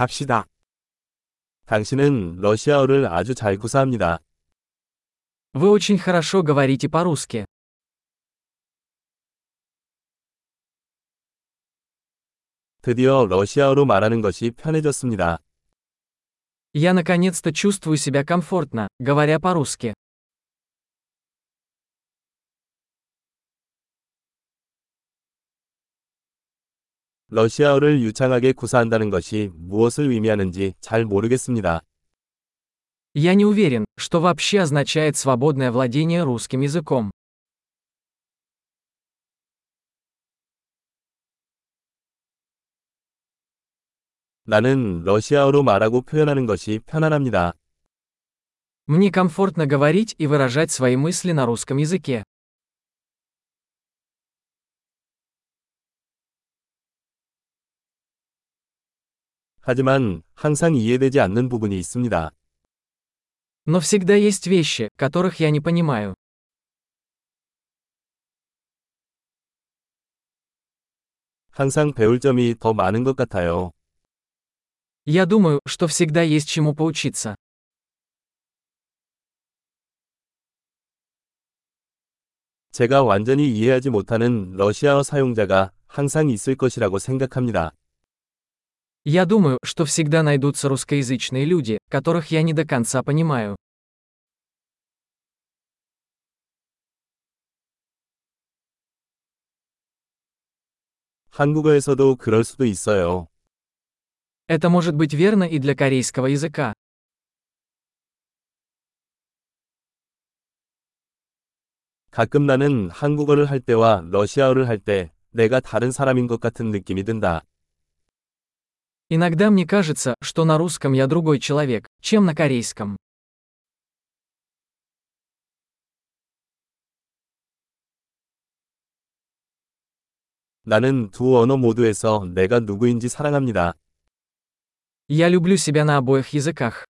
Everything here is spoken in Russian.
갑시다. 당신은 러시아어를 아주 잘 구사합니다. Вы очень хорошо говорите по-русски. 드디어 러시아어로 말하는 것이 편해졌습니다. Я наконец-то чувствую себя комфортно, говоря по-русски. 러시아어를 유창하게 구사한다는 것이 무엇을 의미하는지 잘 모르겠습니다. Я не уверен, что вообще означает свободное владение русским языком. 나는 러시아어로 말하고 표현하는 것이 편안합니다. Мне комфортно говорить и выражать свои мысли на русском языке. 하지만 항상 이해되지 않는 부분이 있습니다. Но всегда есть вещи, которых я не понимаю. 항상 배울 점이 더 많은 것 같아요. Я думаю, что всегда есть чему поучиться. 제가 완전히 이해하지 못하는 러시아어 사용자가 항상 있을 것이라고 생각합니다. Я думаю, что всегда найдутся русскоязычные люди, которых я не до конца понимаю. 한국어에서도 그럴 수도 있어요. Это может быть верно и для корейского языка. 가끔 나는 한국어를 할 때와 러시아어를 할 때 내가 다른 사람인 것 같은 느낌이 든다. Иногда мне кажется, что на русском я другой человек, чем на корейском. 나는 두 언어 모두에서 내가 누구인지 사랑합니다. Я люблю себя на обоих языках.